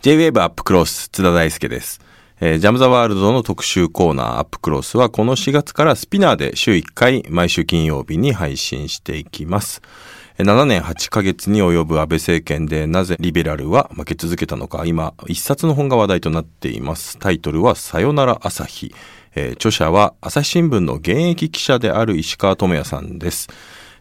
J-Wave アップクロス津田大輔です。えージャムザワールドの特集コーナーアップクロスはこの4月からスピナーで週1回毎週金曜日に配信していきます。7年8ヶ月に及ぶ安倍政権でなぜリベラルは負け続けたのか今一冊の本が話題となっています。タイトルはさよなら朝日。えー著者は朝日新聞の現役記者である石川智也さんです。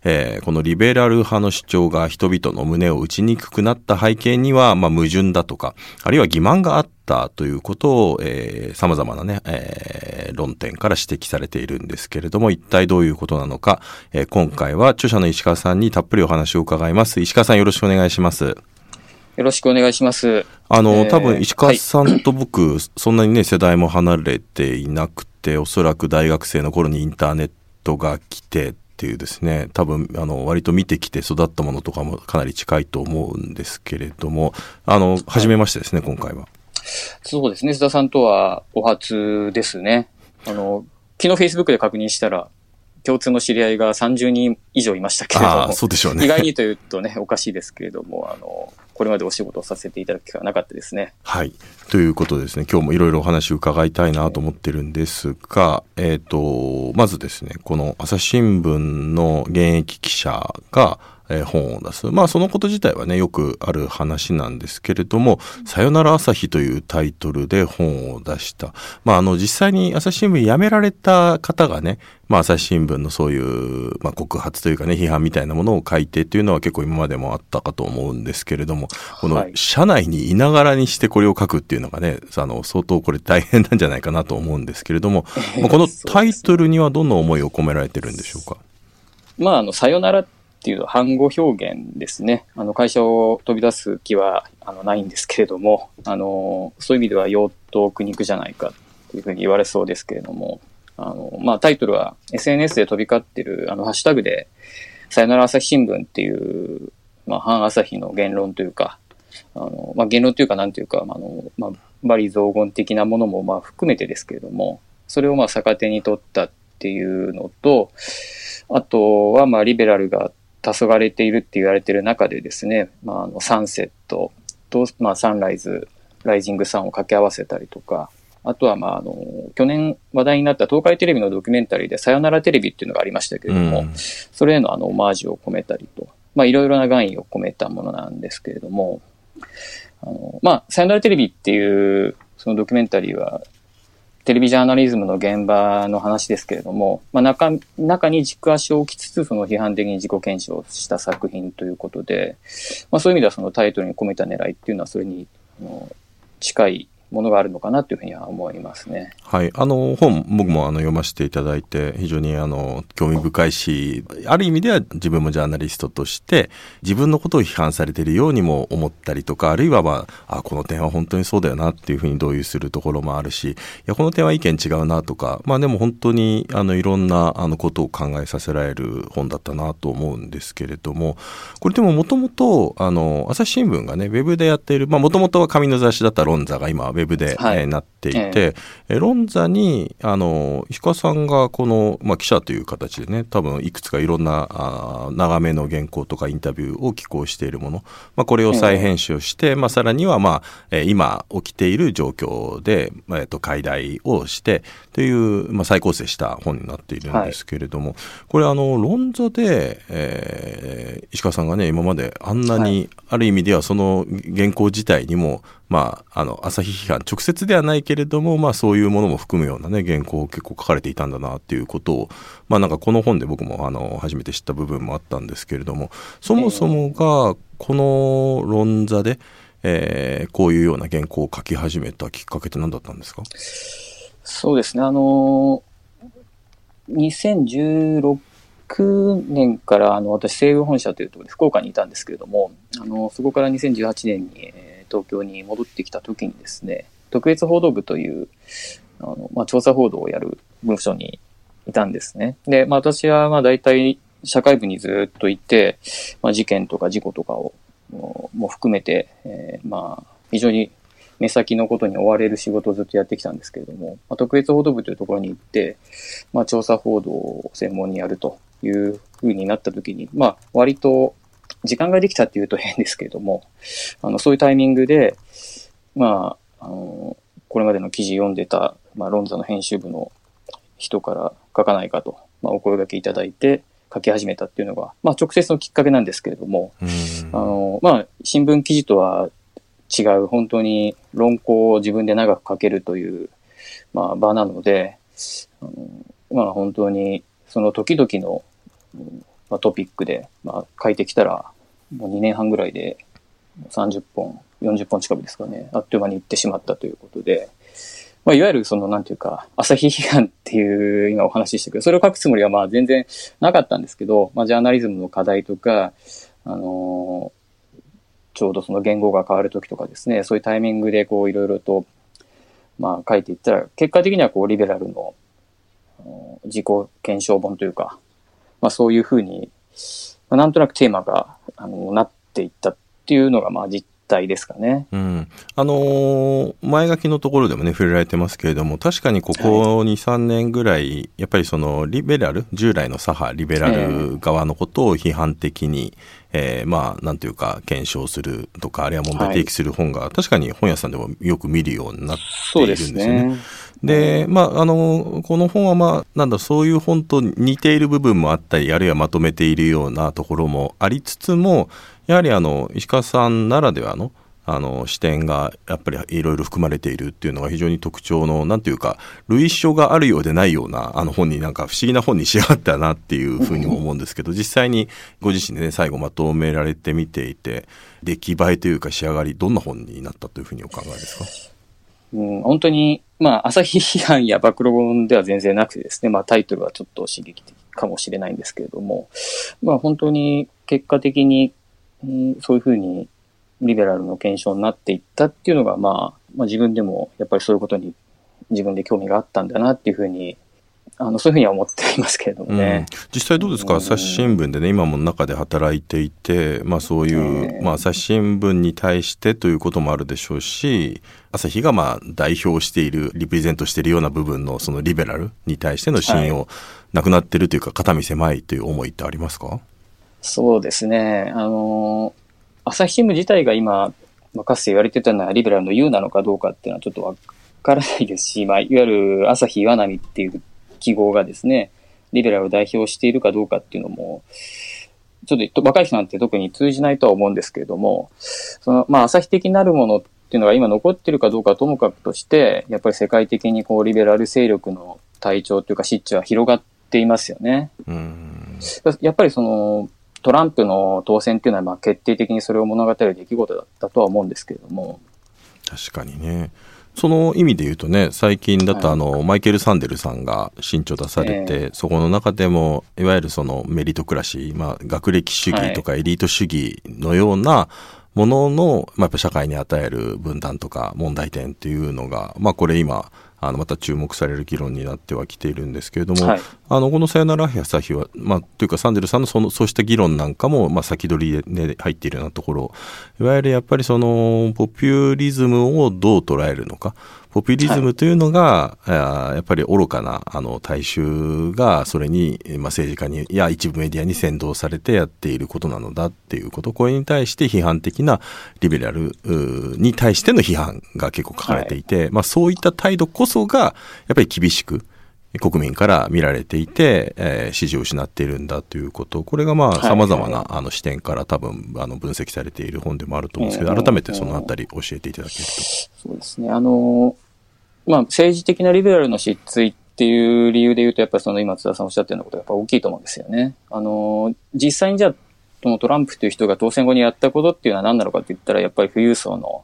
えーこのリベラル派の主張が人々の胸を打ちにくくなった背景には、まあ、矛盾だとか、あるいは欺瞞があったということを、えー様々なね、えー論点から指摘されているんですけれども、一体どういうことなのか、えー今回は著者の石川さんにたっぷりお話を伺います。石川さんよろしくお願いします。よろしくお願いします。あの、えー多分石川さんと僕、そんなにね、世代も離れていなくて、おそらく大学生の頃にインターネットが来てっていうですね、多分、あの、割と見てきて育ったものとかもかなり近いと思うんですけれども、あの、初めましてですね、今回は。そうですね。須田さんとはお初ですね。あの、昨日 Facebook で確認したら、共通の知り合いが30人以上いましたけれども、そうでしょうね。意外にというとね、おかしいですけれども、あの、これまでお仕事をさせていただく機会はなかったですね。はい。ということですね、今日もいろいろお話を伺いたいなと思ってるんですが、えっ、と、まずですね、この朝日新聞の現役記者が、えー本を出す。まあそのこと自体はね、よくある話なんですけれども、さよなら朝日というタイトルで本を出した。まああの実際に朝日新聞辞められた方がね、まあ朝日新聞のそういう、まあ告発というかね、批判みたいなものを書いてっていうのは結構今までもあったかと思うんですけれども、このはい社内にいながらにしてこれを書くっていうのがね、あの、相当これ大変なんじゃないかなと思うんですけれども、まあこのタイトルにはどんな思いを込められてるんでしょうか？まあ、あの、さよならっっていう反語表現ですね。あの、会社を飛び出す気は、あの、ないんですけれども、あの、そういう意味では、用途苦肉じゃないかっていうふうに言われそうですけれども、あの、まあ、タイトルは SNS で飛び交ってる、あの、ハッシュタグで、さよなら朝日新聞っていう、まあ、反朝日の言論というか、あの、まあ、言論というか、なんというか、まああの、まあ、罵詈雑言的なものも、まあ、含めてですけれども、それをまあ、逆手に取ったっていうのと、あとは、まあ、リベラルが黄昏れているって言われている中でですね、まあ、あの、サンセットと、まあ、サンライズ、ライジングサンを掛け合わせたりとか、あとは、まあ、あの、去年話題になった東海テレビのドキュメンタリーで、さよならテレビっていうのがありましたけれども、うんそれへのあの、オマージュを込めたりと、まあ、いろいろな願意を込めたものなんですけれども、あの、まあ、さよならテレビっていう、そのドキュメンタリーは、テレビジャーナリズムの現場の話ですけれども、まあ、中、中に軸足を置きつつ、その批判的に自己検証した作品ということで、まあ、そういう意味ではそのタイトルに込めた狙いっていうのは、それに、近いものがあるのかなというふうには思いますね。はい。あの、本、僕もあの読ませていただいて、非常にあの、興味深いし、ある意味では自分もジャーナリストとして、自分のことを批判されているようにも思ったりとか、あるいはまあ、あ、この点は本当にそうだよなっていうふうに同意するところもあるし、いや、この点は意見違うなとか、まあでも本当に、あの、いろんな、あの、ことを考えさせられる本だったなと思うんですけれども、これでももともと、あの、朝日新聞がね、ウェブでやっている、まあもともとは紙の雑誌だった論座が今、ウェブで、はい。えーなっていて、ええ。論座に、あの、石川さんがこの、まあ、記者という形でね、多分いくつかいろんな、あー長めの原稿とかインタビューを寄稿しているもの、まあ、これを再編集して、まあ、さらには、まあ、えー今起きている状況で、まあえっと、解題をして、という、まあ、再構成した本になっているんですけれども、これ、あの、論座で、えー石川さんがね、今まであんなに、ある意味ではその原稿自体にも、まあ、あの、朝日批判、直接ではないけれども、まあ、そういうものも含むようなね、原稿を結構書かれていたんだなっていうことを、まあ、なんかこの本で僕も、あの、初めて知った部分もあったんですけれども、そもそもが、この論座で、えーこういうような原稿を書き始めたきっかけって何だったんですか？そうですね、あの2016年からあの私、西武本社というところで福岡にいたんですけれども、あのそこから2018年に、えー東京に戻ってきた時にですね、特別報道部というあの、まあ、調査報道をやる部署にいたんですね。で、まあ、私はま大体社会部にずっといて、まあ、事件とか事故とかをも含めて、えーまあ、非常に目先のことに追われる仕事をずっとやってきたんですけれども、まあ、特別報道部というところに行って、まあ、調査報道を専門にやるというふうになったときに、まあ、割と、時間ができたっていうと変ですけれども、あの、そういうタイミングで、まあ、あの、これまでの記事読んでた、まあ、ロンザの編集部の人から書かないかと、まあ、お声掛けいただいて、書き始めたっていうのが、まあ、直接のきっかけなんですけれども、あの、まあ、新聞記事とは違う、本当に論考を自分で長く書けるという、まあ、場なので、あのまあ、本当にその時々の、まあ、トピックで、まあ、書いてきたら、もう2年半ぐらいで30本、40本近くですかね、あっという間に行ってしまったということで、まあ、いわゆるその、なんていうか、朝日批判っていう今お話ししたけど、それを書くつもりはまあ全然なかったんですけど、まあ、ジャーナリズムの課題とか、あのー、ちょうどその言語が変わるときとかですね、そういうタイミングでこういろいろと、まあ書いていったら、結果的にはこうリベラルの自己検証本というか、まあそういうふうに、まあ、なんとなくテーマが、あの、なっていったっていうのがまあ実態ですかね。うん。あのー、前書きのところでもね、触れられてますけれども、確かにここ2、3年ぐらい、やっぱりその、リベラル、従来の左派、リベラル側のことを批判的に、えー、えー、まあ、なんていうか、検証するとか、あるいは問題提起する本が、はい、確かに本屋さんでもよく見るようになっているんですよね。で、まあ、あの、この本はまあ、なんだ、そういう本と似ている部分もあったり、あるいはまとめているようなところもありつつも、やはりあの石川さんならではのあの視点がやっぱりいろいろ含まれているっていうのが非常に特徴のなんていうか類書があるようでないようなあの本になんか不思議な本に仕上がったなっていうふうにも思うんですけど実際にご自身でね最後まとめられてみていて出来栄えというか仕上がりどんな本になったというふうにお考えですか？うん、本当に、まあ、朝日批判や暴露本では全然なくてですね、まあ、タイトルはちょっと刺激的かもしれないんですけれども、まあ、本当に結果的にそういうふうにリベラルの検証になっていったっていうのが、まあ、まあ自分でもやっぱりそういうことに自分で興味があったんだなっていうふうにあのそういうふうには思っていますけれどもね、うん、実際どうですか、朝日新聞でね今も中で働いていて、まあ、そういう、えー、まあ、朝日新聞に対してということもあるでしょうし朝日がまあ代表しているリプレゼントしているような部分のそのリベラルに対しての信用、はい、なくなってるというか肩身狭いという思いってありますか？そうですね。あの、朝日新聞自体が今、まあ、かつて言われてたのはリベラルの U なのかどうかっていうのはちょっとわからないですし、まあ、いわゆる朝日岩波っていう記号がですね、リベラルを代表しているかどうかっていうのも、ちょっと若い人なんて特に通じないとは思うんですけれども、その、まあ、朝日的なるものっていうのが今残ってるかどうかともかくとして、やっぱり世界的にこう、リベラル勢力の体調というか、湿地は広がっていますよね。うんやっぱりその、トランプの当選っていうのはまあ決定的にそれを物語る出来事だったとは思うんですけれども。確かにね。その意味で言うとね、最近だとあの、はい、マイケル・サンデルさんが新著出されて、えー、そこの中でも、いわゆるそのメリトクラシー、まあ、学歴主義とかエリート主義のようなものの、まあ、やっぱ社会に与える分断とか問題点っていうのが、まあ、これ今、あのまた注目される議論になってはきているんですけれども、はい、あのこの「さよなら朝日は」まあ、というかサンデルさんのそのそうした議論なんかも、まあ、先取りで入っているようなところ。いわゆるやっぱりそのポピュリズムをどう捉えるのかポピュリズムというのが、はい、やっぱり愚かなあの大衆がそれに、まあ、政治家にや一部メディアに先導されてやっていることなのだっていうことこれに対して批判的なリベラルに対しての批判が結構書かれていて、はい、まあ、そういった態度こそがやっぱり厳しく国民から見られていて、えー、支持を失っているんだということ、これがまあ様々な、あの視点から多分あの分析されている本でもあると思うんですけど、改めてそのあたり教えていただけると。そうですね。あの、まあ政治的なリベラルの失墜っていう理由で言うと、やっぱりその今津田さんおっしゃったようなことがやっぱ大きいと思うんですよね。あの、実際にじゃあ、トランプという人が当選後にやったことっていうのは何なのかって言ったら、やっぱり富裕層の、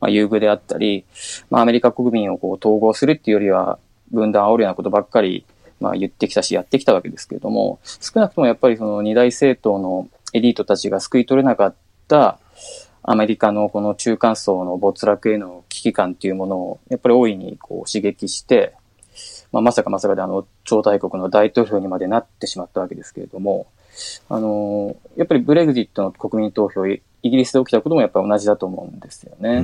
まあ、優遇であったり、まあ、アメリカ国民をこう統合するっていうよりは、分断煽るようなことばっかり、まあ、言ってきたし、やってきたわけですけれども、少なくともやっぱりその二大政党のエリートたちが救い取れなかったアメリカのこの中間層の没落への危機感っていうものを、やっぱり大いにこう刺激して、まあ、まさかまさかであの、超大国の大統領にまでなってしまったわけですけれども、あの、やっぱりブレグジットの国民投票、イギリスで起きたこともやっぱり同じだと思うんですよね。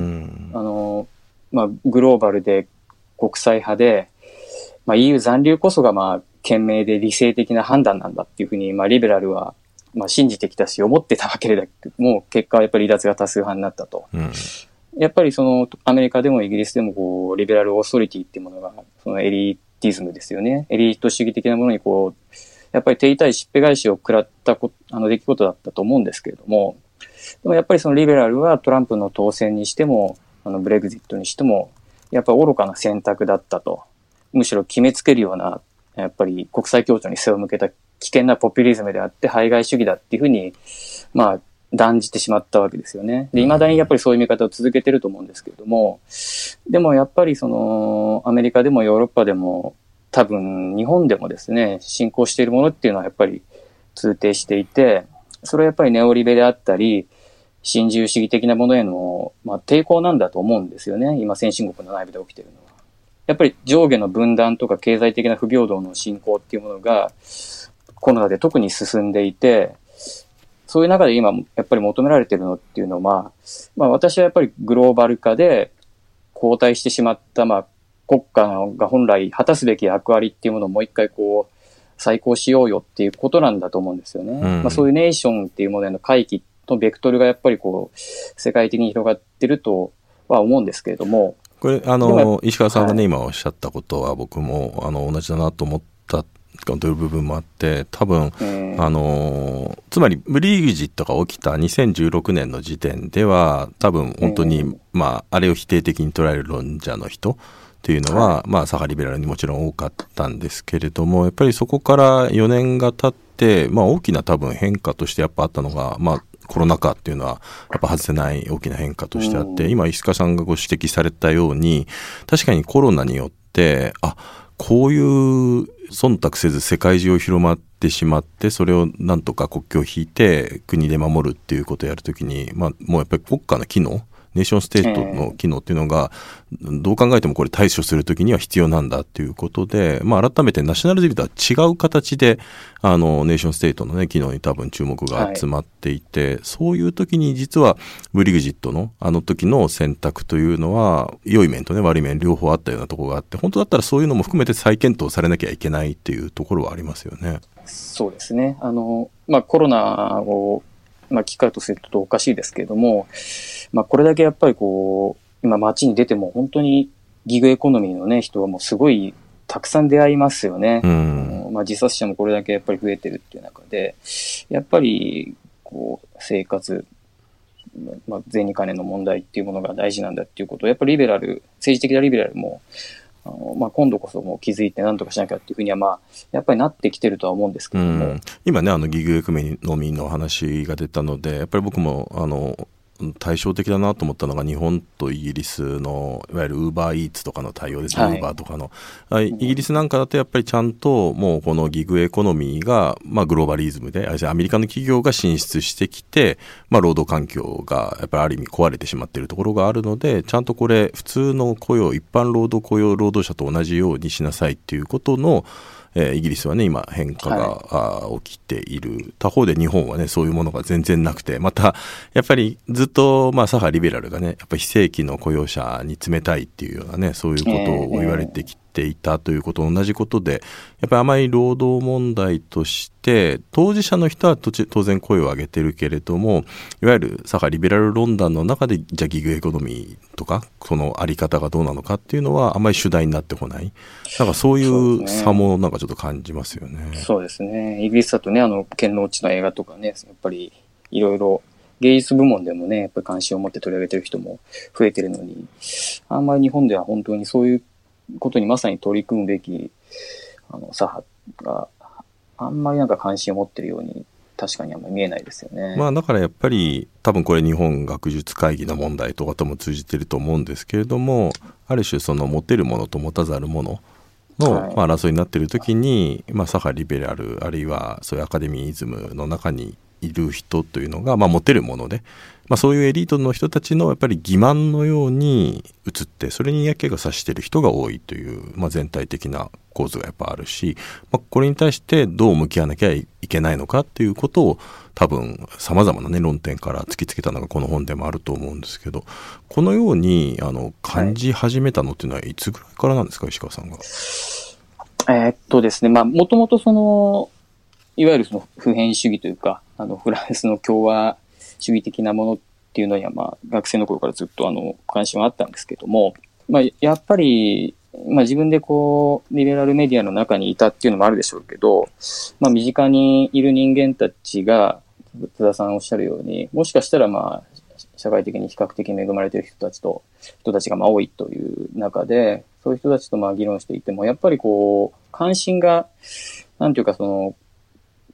あの、まあ、グローバルで国際派で、まあ、EU 残留こそがまあ、賢明で理性的な判断なんだっていうふうに、まあ、リベラルはまあ、信じてきたし、思ってたわけでだけども、結果はやっぱり離脱が多数派になったと。うんやっぱりその、アメリカでもイギリスでもこう、リベラルオーソリティっていうものが、そのエリティズムですよね。エリート主義的なものにこう、やっぱり手痛いしっぺ返しを食らったこあの出来事だったと思うんですけれども、でもやっぱりそのリベラルはトランプの当選にしても、あのブレグジットにしても、やっぱ愚かな選択だったと。むしろ決めつけるような、やっぱり国際協調に背を向けた危険なポピュリズムであって、排外主義だっていうふうに、まあ、断じてしまったわけですよね。で、未だにやっぱりそういう見方を続けてると思うんですけれども、でもやっぱりその、アメリカでもヨーロッパでも、多分日本でもですね、進行しているものっていうのはやっぱり通底していて、それはやっぱりネオリベであったり、新自由主義的なものへの、まあ、抵抗なんだと思うんですよね。今先進国の内部で起きているのは。やっぱり上下の分断とか経済的な不平等の進行っていうものがコロナで特に進んでいて、そういう中で今やっぱり求められているのっていうのは、まあ私はやっぱりグローバル化で後退してしまった、まあ国家が本来果たすべき役割っていうものをもう一回こう再考しようよっていうことなんだと思うんですよね。うんまあそういうネーションっていうものへの回帰のベクトルがやっぱりこう世界的に広がってるとは思うんですけれども、これ、あの、石川さんがね、はい。今おっしゃったことは僕も、あの、同じだなと思ったという部分もあって、多分、えーあのつまりブリグジットが起きた2016年の時点では多分本当に、うんまああれを否定的に捉える論者の人っていうのは、まあ左派リベラルにもちろん多かったんですけれどもやっぱりそこから4年が経って、まあ、大きな多分変化としてやっぱあったのが、まあ、コロナ禍っていうのはやっぱ外せない大きな変化としてあって、うん。今石川さんがご指摘されたように確かにコロナによってあこういう忖度せず世界中を広まってしまってそれをなんとか国境を引いて国で守るっていうことをやるときに、まあ、もうやっぱり国家の機能ネーションステートの機能っていうのが、どう考えてもこれ対処するときには必要なんだっていうことで、まあ、改めてナショナルデビとは違う形であのネーションステートの、ね、機能に多分注目が集まっていて、そういう時に実はブリグジットのあの時の選択というのは良い面と、ね、悪い面両方あったようなところがあって本当だったらそういうのも含めて再検討されなきゃいけないっていうところはありますよね。そうですね。あの、まあ、コロナを、まあ、機会とするとおかしいですけれども、まあ、これだけやっぱりこう、今街に出ても本当にギグエコノミーのね、人はもうすごいたくさん出会いますよね。うん。まあ、自殺者もこれだけやっぱり増えてるっていう中で、やっぱり、こう、生活、まあ、税に金の問題っていうものが大事なんだっていうことを、やっぱりリベラル、政治的なリベラルも、あのまあ、今度こそもう気づいて何とかしなきゃっていうふうには、まあ、やっぱりなってきてるとは思うんですけれども、うん、今ねあのギグエコノミーの話が出たのでやっぱり僕もあの対照的だなと思ったのが日本とイギリスのいわゆるウーバーイーツとかの対応ですね、はい。ウーバーとかの。あイギリスなんかだとやっぱりちゃんともうこのギグエコノミーが、まあ、グローバリズムであアメリカの企業が進出してきて、まあ、労働環境がやっぱりある意味壊れてしまっているところがあるのでちゃんとこれ普通の雇用一般労働雇用労働者と同じようにしなさいっていうことのえーイギリスはね今変化が、あー起きている。他方で日本はねそういうものが全然なくてまたやっぱりずっとまあ左派リベラルがねやっぱり非正規の雇用者に冷たいっていうようなねそういうことを言われてきていたということと同じことでやっぱりあまり労働問題として当事者の人はとち当然声を上げてるけれどもいわゆる左派リベラル論壇の中でじゃあギグエコノミーとかそのあり方がどうなのかっていうのはあまり主題になってこないなんかそういそう差もなんかちょっと感じますよね。そうですね。イギリスだとね、あの、剣の内の映画とかね、やっぱりいろいろ芸術部門でもね、やっぱり関心を持って取り上げてる人も増えてるのに、あんまり日本では本当にそういうことにまさに取り組むべき、あの、左派があんまりなんか関心を持ってるように、確かにあんまり見えないですよね。まあだからやっぱり多分これ日本学術会議の問題とかとも通じてると思うんですけれどもある種その持てるものと持たざるものの、はいまあ、争いになっている時に、まあ、左派リベラルあるいはそういうアカデミズムの中にいる人というのが、まあ、持てるもので、まあ、そういうエリートの人たちのやっぱり欺瞞のように映ってそれに嫌気がさしてる人が多いという、まあ、全体的な構図がやっぱあるし、まあ、これに対してどう向き合わなきゃいけないのかっていうことを多分さまざまな、ね、論点から突きつけたのがこの本でもあると思うんですけどこのようにあの感じ始めたのっていうのはいつぐらいからなんですか石川さんが？えーっとですね、まあ、もともとその、いわゆるその普遍主義というか、あの、フランスの共和主義的なものっていうのには、まあ、学生の頃からずっとあの、関心はあったんですけども、まあ、やっぱり、まあ自分でこう、リベラルメディアの中にいたっていうのもあるでしょうけど、まあ身近にいる人間たちが、津田さんおっしゃるように、もしかしたらまあ、社会的に比較的恵まれている人たちと、人たちがまあ多いという中で、そういう人たちとまあ議論していても、やっぱりこう、関心が、なんていうかその、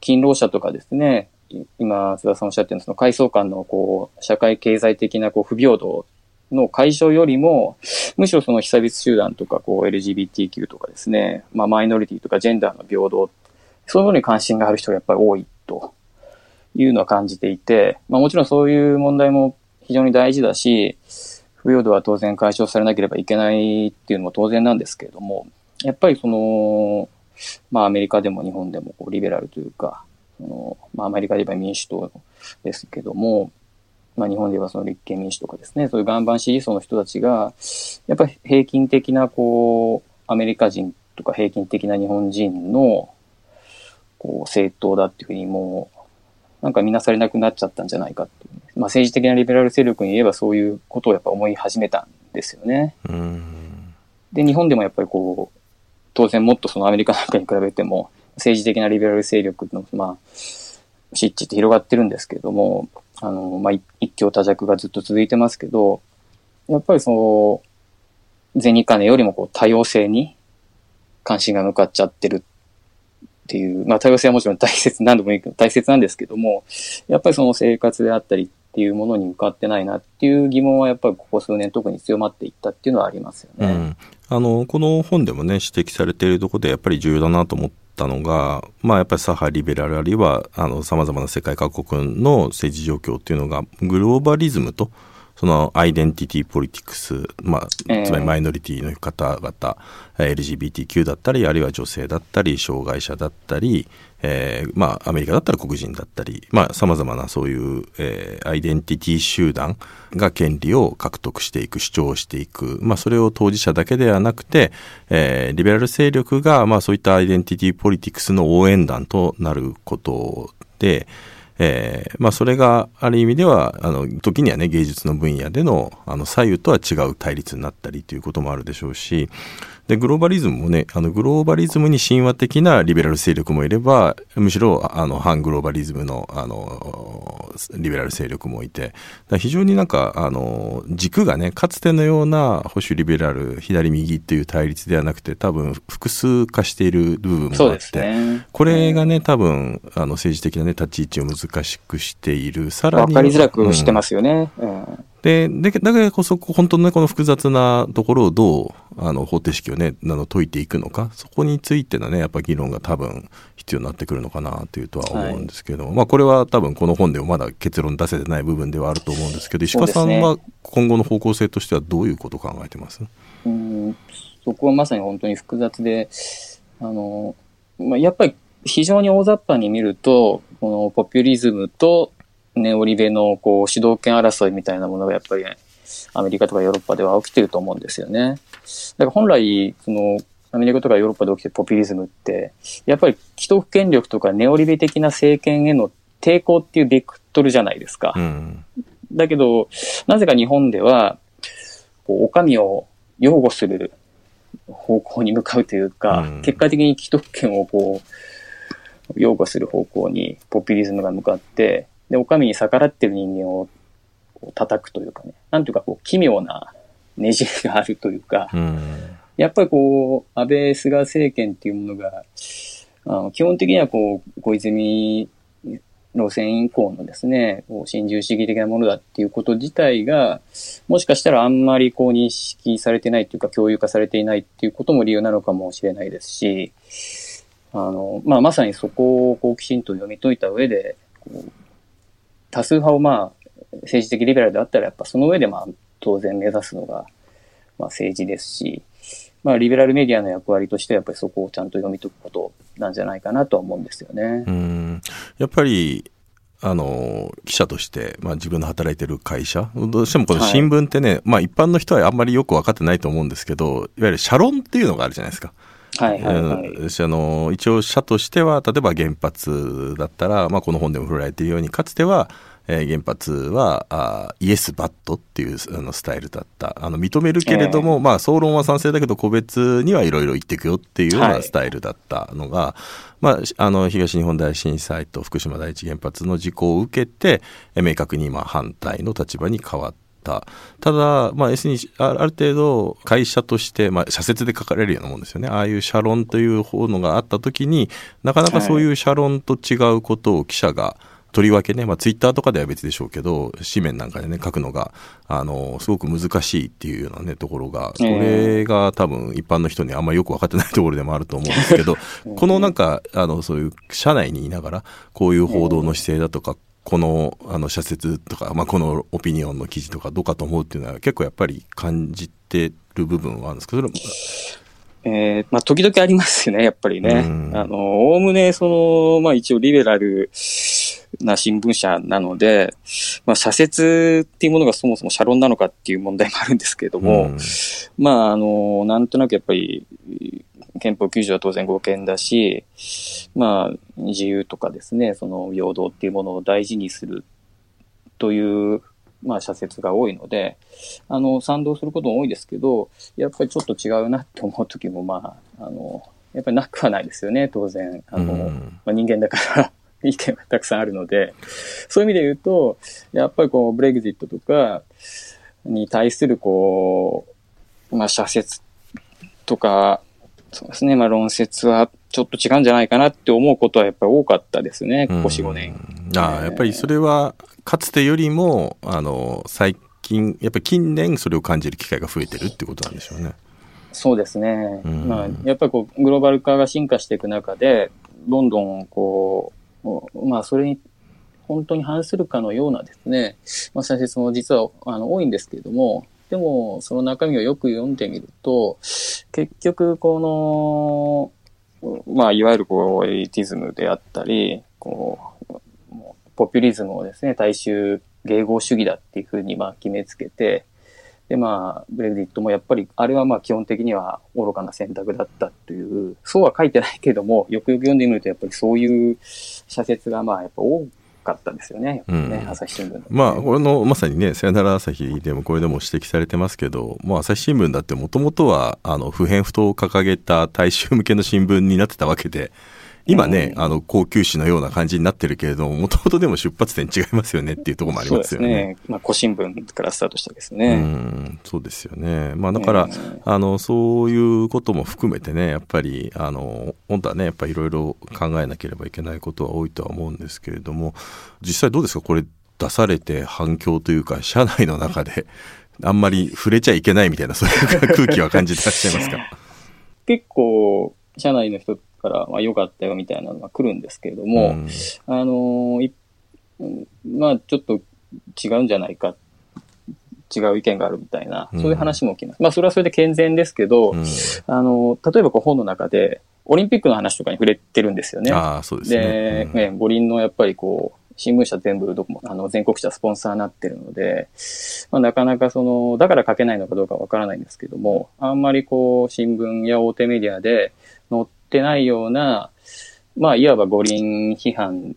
勤労者とかですね、今、津田さんおっしゃってるその階層間のこう、社会経済的なこう不平等の解消よりも、むしろその被差別集団とか、こう LGBTQ とかですね、まあマイノリティとかジェンダーの平等、そういうものに関心がある人がやっぱり多いというのは感じていて、まあもちろんそういう問題も非常に大事だし、不平等は当然解消されなければいけないっていうのも当然なんですけれども、やっぱりその、まあアメリカでも日本でもこうリベラルというか、そのまあアメリカで言えば民主党ですけども、まあ日本で言えばその立憲民主とかですね、そういう岩盤支持層の人たちが、やっぱり平均的なこう、アメリカ人とか平均的な日本人の、こう、政党だっていうふうにもう、なんか見なされなくなっちゃったんじゃないかっていう、まあ政治的なリベラル勢力に言えばそういうことをやっぱ思い始めたんですよね。で、日本でもやっぱりこう、当然もっとそのアメリカなんかに比べても、政治的なリベラル勢力の、まあ、湿地って広がってるんですけれども、あの、まあ、一強多弱がずっと続いてますけど、やっぱりその、銭金よりもこう多様性に関心が向かっちゃってるっていう、まあ多様性はもちろん大切、何度も言う大切なんですけども、やっぱりその生活であったりっていうものに向かってないなっていう疑問はやっぱりここ数年特に強まっていったっていうのはありますよね。うん、あの、この本でもね、指摘されているところでやっぱり重要だなと思ってたのが、まあやっぱり左派リベラルあるいは、さまざまな世界各国の政治状況っていうのが、グローバリズムと、そのアイデンティティポリティクス、まあ、つまりマイノリティの方々、えー、LGBTQ だったり、あるいは女性だったり、障害者だったり、えー、まあ、アメリカだったら黒人だったり、まあ、様々なそういう、えー、アイデンティティ集団が権利を獲得していく、主張していく、まあ、それを当事者だけではなくて、えー、リベラル勢力が、まあ、そういったアイデンティティポリティクスの応援団となることで、えー、まあそれがある意味では、あの、時にはね、芸術の分野での、あの、左右とは違う対立になったりということもあるでしょうし、で、グローバリズムもね、あの、グローバリズムに神話的なリベラル勢力もいれば、むしろ、あの、反グローバリズムの、あの、リベラル勢力もいて、非常になんか、あの、軸がね、かつてのような保守リベラル、左右っていう対立ではなくて、多分、複数化している部分もあって、ね、これがね、多分、あの、政治的なね、立ち位置を難しくしている。さらに。わかりづらくしてますよね。うん、うんで、で、だからこそ、本当のね、この複雑なところをどう、あの、方程式をね、あの、解いていくのか、そこについてのね、やっぱ議論が多分必要になってくるのかなというとは思うんですけども、はい、まあ、これは多分この本でもまだ結論出せてない部分ではあると思うんですけど、石川さんは今後の方向性としてはどういうことを考えてます？うん、そこはまさに本当に複雑で、あの、まあ、やっぱり非常に大雑把に見ると、このポピュリズムとネオリベのこう主導権争いみたいなものがやっぱり、アメリカとかヨーロッパでは起きてると思うんですよね。だから本来、その、アメリカとかヨーロッパで起きてるポピュリズムって、やっぱり既得権力とかネオリベ的な政権への抵抗っていうベクトルじゃないですか。うん、だけど、なぜか日本では、こう、お上を擁護する方向に向かうというか、うん、結果的に既得権をこう、擁護する方向にポピュリズムが向かって、で、お上に逆らってる人間を叩くというかね、なんていうかこう奇妙なねじれがあるというか、うん、やっぱりこう、安倍菅政権っていうものが、あの基本的にはこう、小泉路線以降のですね、こう新自由主義的なものだっていうこと自体が、もしかしたらあんまりこう認識されてないっていうか共有化されていないっていうことも理由なのかもしれないですし、あの、まあ、まさにそこをこうきちんと読み解いた上で、こう多数派をまあ、政治的リベラルであったら、やっぱその上でまあ、当然目指すのが、まあ政治ですし、まあ、リベラルメディアの役割としては、やっぱりそこをちゃんと読み解くことなんじゃないかなとは思うんですよね。うん。やっぱり、あの、記者として、まあ自分の働いてる会社、どうしてもこの新聞ってね、はい、まあ一般の人はあんまりよく分かってないと思うんですけど、いわゆる社論っていうのがあるじゃないですか。はいはいはい。うん。あの一応社としては例えば原発だったら、まあ、この本でも振られているようにかつては、えー原発はあイエス・バットっていうあのスタイルだった。あの認めるけれども、まあ、総論は賛成だけど個別にはいろいろ言っていくよっていうようはない。スタイルだったのが、まあ、あの東日本大震災と福島第一原発の事故を受けてえー明確に今反対の立場に変わった。ただ、まあ、S にあある程度会社として、まあ、社説で書かれるようなもんですよね。ああいう社論という方のがあった時になかなかそういう社論と違うことを記者がとりわけね、まあ、ツイッターとかでは別でしょうけど紙面なんかでね書くのがあのすごく難しいっていうようなねところがこれが多分一般の人にあんまりよく分かってないところでもあると思うんですけど このなんかあのそういう社内にいながらこういう報道の姿勢だとかこのあの社説とか、まあ、このオピニオンの記事とかどうかと思うっていうのは結構やっぱり感じてる部分はあるんですけどえーまあ、時々ありますよね、やっぱりね。うん。あの、おおむね、その、まあ一応リベラルな新聞社なので、まあ社説っていうものがそもそも社論なのかっていう問題もあるんですけれども、うん。まああの、なんとなくやっぱり、憲法9条は当然合憲だし、まあ自由とかですね、その平等っていうものを大事にするという、まあ社説が多いので、あの、賛同することも多いですけど、やっぱりちょっと違うなって思う時も、まあ、あの、やっぱりなくはないですよね、当然。あの、うんまあ、人間だから 意見がたくさんあるので、そういう意味で言うと、やっぱりこう、ブレグジットとかに対するこう、まあ、社説とか、そうですね、まあ、論説はちょっと違うんじゃないかなって思うことはやっぱり多かったですね、ここ4、5年。ああやっぱりそれはかつてよりもあの最近やっぱり近年それを感じる機会が増えてるってことなんでしょうね。そうですね。うんまあ、やっぱりこう、グローバル化が進化していく中で、どんどんこう、まあ、それに本当に反するかのようなですね、まあ、社説も実はあの多いんですけれども、でも、その中身をよく読んでみると、結局、この、まあ、いわゆるこう、エリティズムであったり、こう、ポピュリズムをですね、大衆迎合主義だっていうふうにまあ決めつけて、で、まあ、ブレグジットもやっぱり、あれはまあ基本的には愚かな選択だったという、そうは書いてないけども、よくよく読んでみると、やっぱりそういう社説がまあやっぱ多かったですよね、ね、うん。朝日新聞ねまあこれのまさにね「さよなら朝日」でもこれでも指摘されてますけどもう朝日新聞だってもともとはあの不偏不党を掲げた大衆向けの新聞になってたわけで今ね、うんあの高級紙のような感じになってるけれどももともとでも出発点違いますよねっていうところもありますよね。そうですね。まあ、古新聞からスタートしたですうね。んそうですよね。まあだから、うんあのそういうことも含めてねやっぱりあの本当はねやっぱりいろいろ考えなければいけないことは多いとは思うんですけれども実際どうですか？これ出されて反響というか社内の中で あんまり触れちゃいけないみたいなそういう空気は感じてらっしゃいますか？結構、社内の人から、まあ、良かったよみたいなのが来るんですけれども、んあのまあ、ちょっと違うんじゃないか、違う意見があるみたいな、そういう話も起きます。まあ、それはそれで健全ですけど、うんあの、例えばこう本の中で、オリンピックの話とかに触れてるんですよね。ああそうですで、ね。うんね五輪のやっぱりこう、新聞社全部どこも、あの、全国社スポンサーになってるので、まあ、なかなかその、だから書けないのかどうかわからないんですけども、あんまりこう、新聞や大手メディアで載ってないような、まあ、いわば五輪批判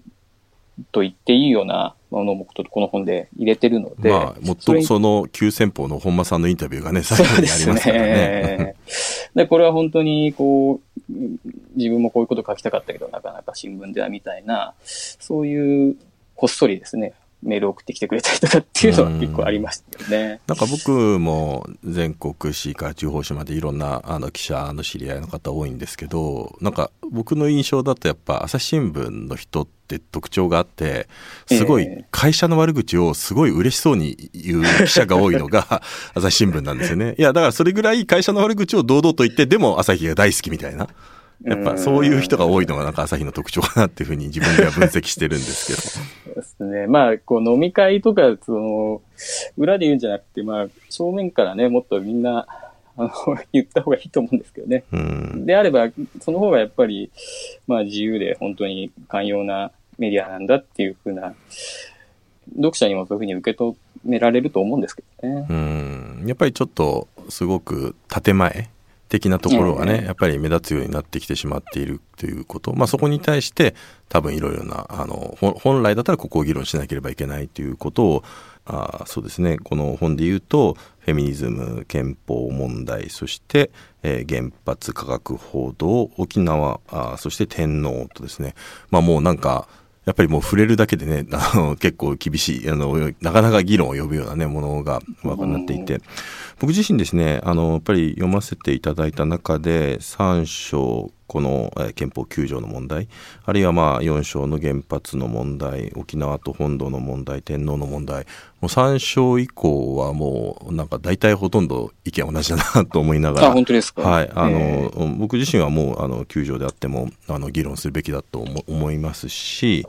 と言っていいようなものもこの本で入れてるので、まあもっとその急先鋒の本間さんのインタビューがね最後にありますからね。で、これは本当に、こう、自分もこういうこと書きたかったけど、なかなか新聞ではみたいな、そういう、こっそりですね、メールを送ってきてくれたりとかっていうのは結構ありましたよね。なんか僕も全国市から地方紙までいろんなあの記者の知り合いの方多いんですけどなんか僕の印象だとやっぱ朝日新聞の人って特徴があってすごいええ会社の悪口をすごい嬉しそうに言う記者が多いのが 朝日新聞なんですよね。いやだからそれぐらい会社の悪口を堂々と言ってでも朝日が大好きみたいな。やっぱそういう人が多いのがなんか朝日の特徴かなっていうふうに自分では分析してるんですけど。そうですね。まあ、こう飲み会とか、その、裏で言うんじゃなくて、まあ、正面からね、もっとみんな、あの、言った方がいいと思うんですけどね。うんであれば、その方がやっぱり、まあ自由で本当に寛容なメディアなんだっていうふうな、読者にもそういうふうに受け止められると思うんですけどね。うんやっぱりちょっとすごく建前的なところがね、ええ。やっぱり目立つようになってきてしまっているということ、まあ、そこに対して多分いろいろなあの本来だったらここを議論しなければいけないということをあそうですね。この本で言うとフェミニズム憲法問題そして、えー原発科学報道沖縄あそして天皇とですね。まあもうなんかやっぱりもう触れるだけでね、あの結構厳しい、あの、なかなか議論を呼ぶようなね、ものが分かっていて、僕自身ですね、あの、やっぱり読ませていただいた中で、3章、この、えー憲法9条の問題、あるいはまあ4章の原発の問題、沖縄と本土の問題、天皇の問題、もう3章以降はもう、なんか大体ほとんど意見同じだなと思いながら、あ、本当ですか？はい、あの、え僕自身はもうあの球場であってもあの議論するべきだと思思いますし。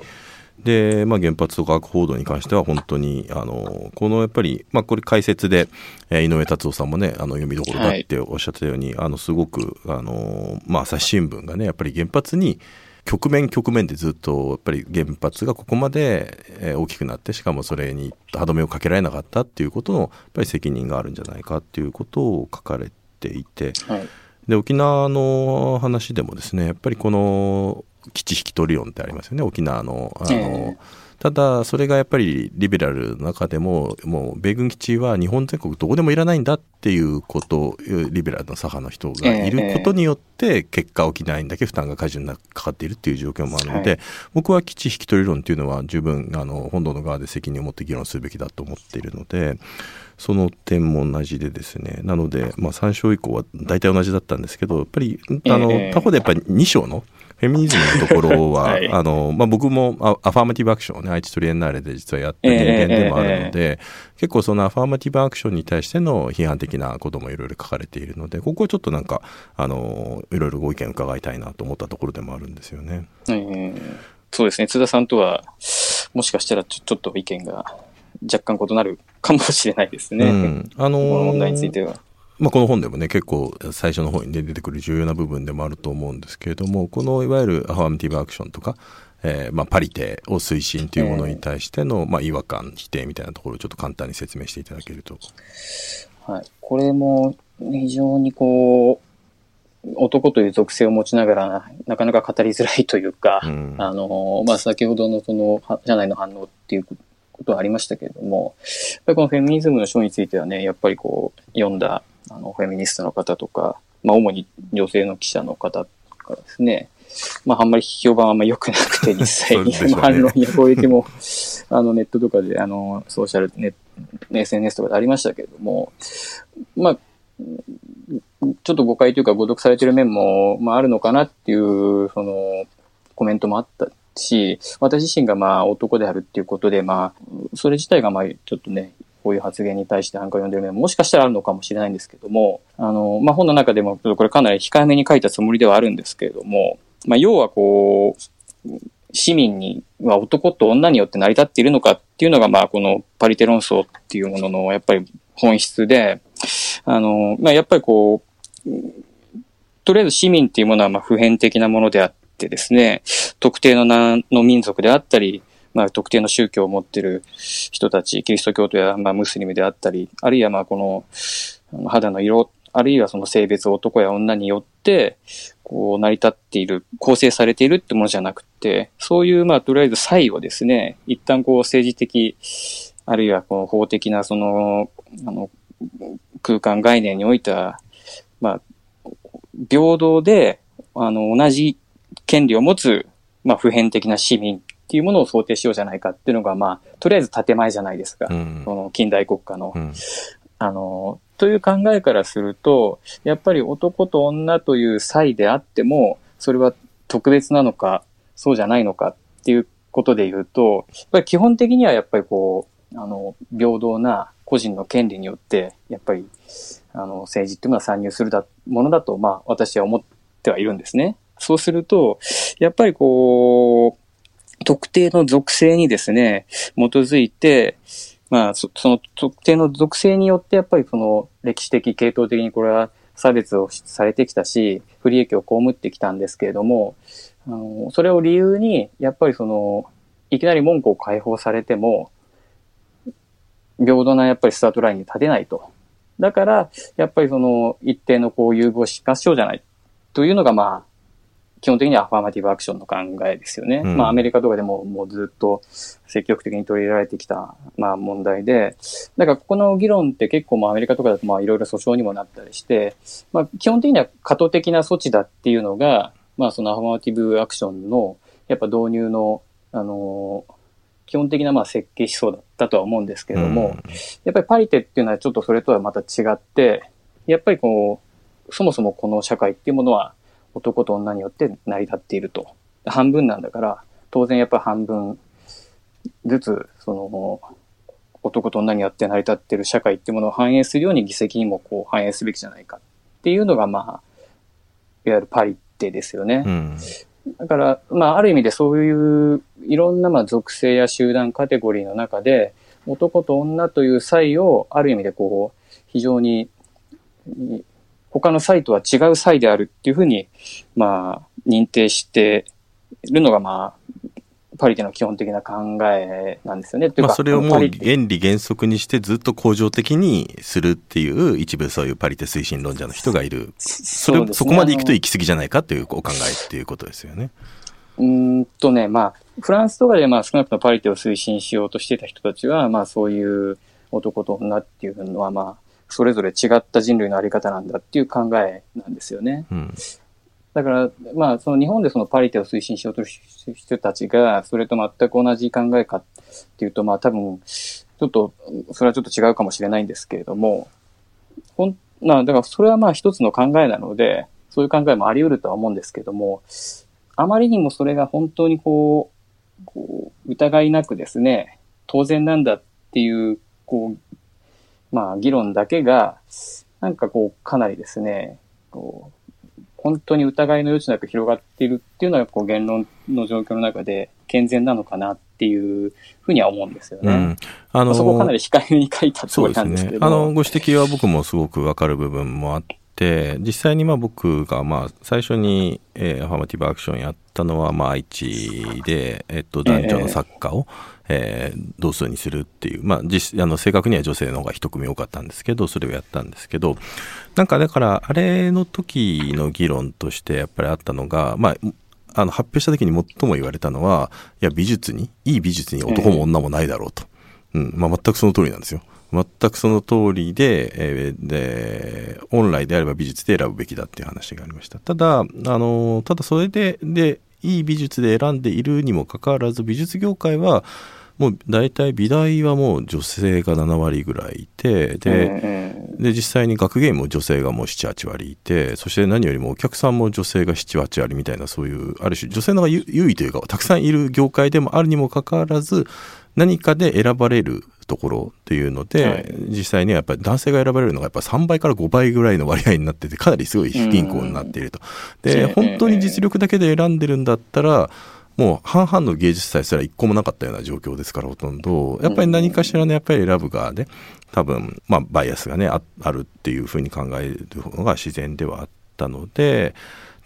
で、まあ、原発とか核報道に関しては本当にあのこのやっぱり、まあ、これ解説で、えー井上達夫さんもねあの読みどころだっておっしゃってたように、あのすごくあの、まあ、朝日新聞がねやっぱり原発に局面局面でずっとやっぱり原発がここまでえー大きくなってしかもそれに歯止めをかけられなかったっていうことのやっぱり責任があるんじゃないかっていうことを書かれていてはい。で沖縄の話でもですねやっぱりこの基地引き取り論ってありますよね沖縄の。あの、えただそれがやっぱりリベラルの中でももう米軍基地は日本全国どこでもいらないんだっていうことリベラルの左派の人がいることによって結果沖縄にだけ負担が過重にかかっているっていう状況もあるので、はい。僕は基地引き取り論っていうのは十分あの本土の側で責任を持って議論するべきだと思っているのでその点も同じでですねなので、まあ、3章以降は大体同じだったんですけどやっぱりあの、ええ。他方でやっぱり2章のフェミニズムのところは、はいあのまあ、僕もアアファーマティブアクションをね愛知トリエンナーレで実はやった人間でもあるので、結構そのアファーマティブアクションに対しての批判的なこともいろいろ書かれているのでここはちょっとなんかあのいろいろご意見伺いたいなと思ったところでもあるんですよね。えーそうですね。津田さんとは、もしかしたらちょちょっと意見が若干異なるかもしれないですね。うんあのこの問題については。まあ、この本でもね結構最初の方に、ね、出てくる重要な部分でもあると思うんですけれどもこのいわゆるアファーマティブアクションとか、えーまあ、パリテを推進というものに対しての、まあ、違和感否定みたいなところをちょっと簡単に説明していただけると。はい。これも非常にこう、男という属性を持ちながら、なかなか語りづらいというか、うんあの、まあ、先ほどのその、は社内の反応っていうことはありましたけれども、やっぱりこのフェミニズムの書についてはね、やっぱりこう、読んだ、あの、フェミニストの方とか、まあ、主に女性の記者の方からですね、まあ、あんまり評判はあんまり良くなくて、実際に、反論や攻撃も、あの、ネットとかで、あの、ソーシャルネ、SNS とかでありましたけれども、まあ、ちょっと誤解というか誤読されてる面も、まあ、あるのかなっていう、その、コメントもあったし、私自身がまあ男であるっていうことで、まあ、それ自体がまあちょっとね、こういう発言に対して反感を読んでる面ももしかしたらあるのかもしれないんですけども、あの、まあ本の中でも、これかなり控えめに書いたつもりではあるんですけれども、まあ要はこう、市民には男と女によって成り立っているのかっていうのが、まあこのパリテ論争っていうもののやっぱり本質で、あの、まあやっぱりこう、とりあえず市民っていうものはま普遍的なものであってですね、特定のなの民族であったり、まあ、特定の宗教を持ってる人たち、キリスト教徒や、まあ、ムスリムであったり、あるいはまあこの肌の色、あるいはその性別、男や女によって、こう成り立っている、構成されているってものじゃなくて、そういうまあとりあえず差異をですね、一旦こう政治的、あるいはこの法的なその、あの、空間概念においては、まあ、平等で、あの、同じ権利を持つ、まあ、普遍的な市民っていうものを想定しようじゃないかっていうのが、まあ、とりあえず建前じゃないですか。うんその近代国家のう。んあの、という考えからすると、やっぱり男と女という差異であっても、それは特別なのか、そうじゃないのかっていうことで言うと、やっぱり基本的にはやっぱりこう、あの、平等な個人の権利によって、やっぱり、あの、政治っていうものは参入するだものだと、まあ、私は思ってはいるんですね。そうすると、やっぱりこう、特定の属性にですね、基づいて、まあ、その特定の属性によって、やっぱりその歴史的、系統的にこれは差別をされてきたし、不利益を被ってきたんですけれども、あのそれを理由に、やっぱりその、いきなり文句を解放されても、平等なやっぱりスタートラインに立てないと。だから、やっぱりその一定のこう融合しましょうじゃないというのがまあ、基本的にはアファーマティブアクションの考えですよね。うん。まあアメリカとかでももうずっと積極的に取り入れられてきたまあ問題で、だからここの議論って結構まあアメリカとかだとまあいろいろ訴訟にもなったりして、まあ基本的には過渡的な措置だっていうのが、まあそのアファーマティブアクションのやっぱ導入の、あの基本的なまあ設計思想だったとは思うんですけれども、やっぱりパリテっていうのはちょっとそれとはまた違って、やっぱりこう、そもそもこの社会っていうものは男と女によって成り立っていると。半分なんだから、当然やっぱり半分ずつ、その、男と女によって成り立っている社会っていうものを反映するように議席にもこう反映すべきじゃないかっていうのがまあ、いわゆるパリテですよね。うんだから、まあ、ある意味でそういういろんなまあ属性や集団カテゴリーの中で、男と女という際を、ある意味でこう、非常に、い他の際とは違う際であるっていうふうに、まあ、認定しているのが、まあ、パリテの基本的な考えなんですよね。まあ、かそれをもう原理原則にしてずっと恒常的にするっていう一部そういうパリテ推進論者の人がいるそれねそこまで行くと行き過ぎじゃないかっていうお考えっていうことですよね。うーんとね、まあ、フランスとかでまあ少なくともパリテを推進しようとしてた人たちは、まあそういう男と女っていうのはまあ、それぞれ違った人類のあり方なんだっていう考えなんですよね。うんだから、まあ、その日本でそのパリテを推進しようとしてる人たちが、それと全く同じ考えかっていうと、まあ多分、ちょっと、それはちょっと違うかもしれないんですけれども、ほん、まあ、だからそれはまあ一つの考えなので、そういう考えもあり得るとは思うんですけども、あまりにもそれが本当にこう、こう疑いなくですね、当然なんだっていう、こう、まあ議論だけが、なんかこう、かなりですね、こう、本当に疑いの余地なく広がっているっていうのが、こう、言論の状況の中で健全なのかなっていうふうには思うんですよね。うんあまあそこかなり控えめに書いたつもり。なんですけれどあの、も。ご指摘は僕もすごくわかる部分もあって、実際にまあ僕がまあ最初に、えーアファーマティブアクションやったのはまあ愛知で、えっと、男女のサッカーを、えー同数にするっていう、まあ実、あの、正確には女性の方が一組多かったんですけど、それをやったんですけど、なんかだから、あれの時の議論としてやっぱりあったのが、まあ、あの発表した時に最も言われたのは、いや、美術に、いい美術に男も女もないだろうと。うん、まあ、全くその通りなんですよ。全くその通りで、えーで、本来であれば美術で選ぶべきだっていう話がありました。ただ、あの、ただそれで、で、いい美術で選んでいるにもかかわらず、美術業界は、もう大体美大はもう女性が7割ぐらいいて、で、ええで実際に学芸員も女性がもう78割いてそして何よりもお客さんも女性が78割みたいなそういうある種女性の方が優優位というかたくさんいる業界でもあるにもかかわらず何かで選ばれるところっていうので、はい。実際にはやっぱり男性が選ばれるのがやっぱ3倍から5倍ぐらいの割合になっててかなりすごい不均衡になっていると。でええ本当に実力だけで選んでるんだったらもう半々の芸術祭すら一個もなかったような状況ですからほとんど。やっぱり何かしらのやっぱり選ぶ側で多分まあバイアスがねああるっていうふうに考えるのが自然ではあったので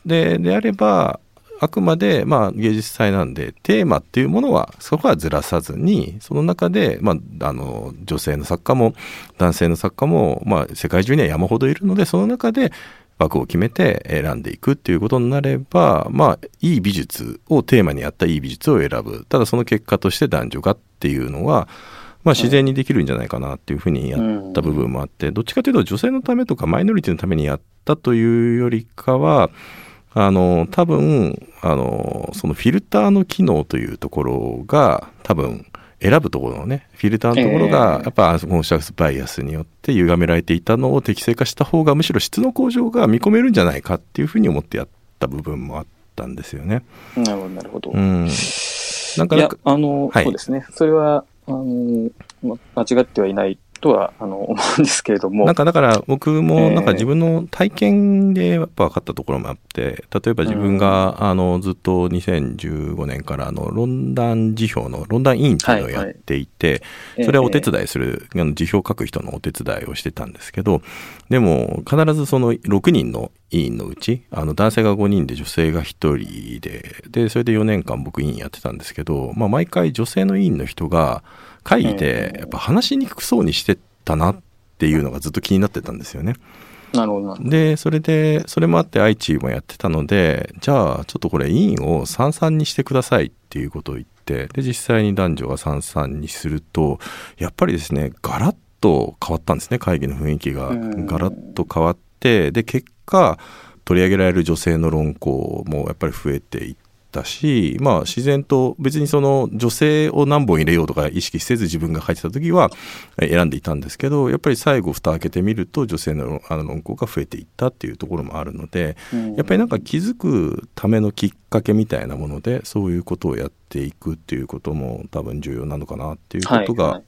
でであればあくまでまあ芸術祭なんでテーマっていうものはそこはずらさずにその中で、まあ、あの女性の作家も男性の作家も、まあ、世界中には山ほどいるのでその中で枠を決めて選んでいくっていうことになればまあいい美術をテーマにあったいい美術を選ぶ。ただその結果として男女がっていうのはまあ自然にできるんじゃないかなっていうふうにやった部分もあってどっちかというと女性のためとかマイノリティのためにやったというよりかはあの多分あのそのフィルターの機能というところが多分選ぶところのねフィルターのところがええやっぱコンシャスバイアスによって歪められていたのを適正化した方がむしろ質の向上が見込めるんじゃないかっていうふうに思ってやった部分もあったんですよね。なるほど、なるほど。うん、なんかあの、はいそうですね。それは、あの、ま間違ってはいないとは、あの、思うんですけれども。なんかだから僕もええなんか自分の体験でやっぱ分かったところもあって例えば自分があのずっと2015年からあのロンダン辞表のロンダン委員っていうのをやっていてそれはお手伝いするあの辞表を書く人のお手伝いをしてたんですけどでも必ずその6人の委員のうちあの男性が5人で女性が1人ででそれで4年間僕委員やってたんですけど、まあ、毎回女性の委員の人が会議でやっぱ話しにくそうにしてたなっっていうのがずっと気になってたんですよね。なるほど。で、それで、それもあって愛知もやってたので、じゃあちょっとこれ委員を33にしてくださいっていうことを言って、で、実際に男女が33にすると、やっぱりですね、ガラッと変わったんですね、会議の雰囲気が。ガラッと変わって、で、結果、取り上げられる女性の論考もやっぱり増えていって、たし、まあ、自然と別にその女性を何本入れようとか意識せず自分が書いてた時は選んでいたんですけどやっぱり最後蓋開けてみると女性のあの論考が増えていったっていうところもあるので、やっぱりなんか気づくためのきっかけみたいなものでそういうことをやっていくっていうことも多分重要なのかなっていうことが思っ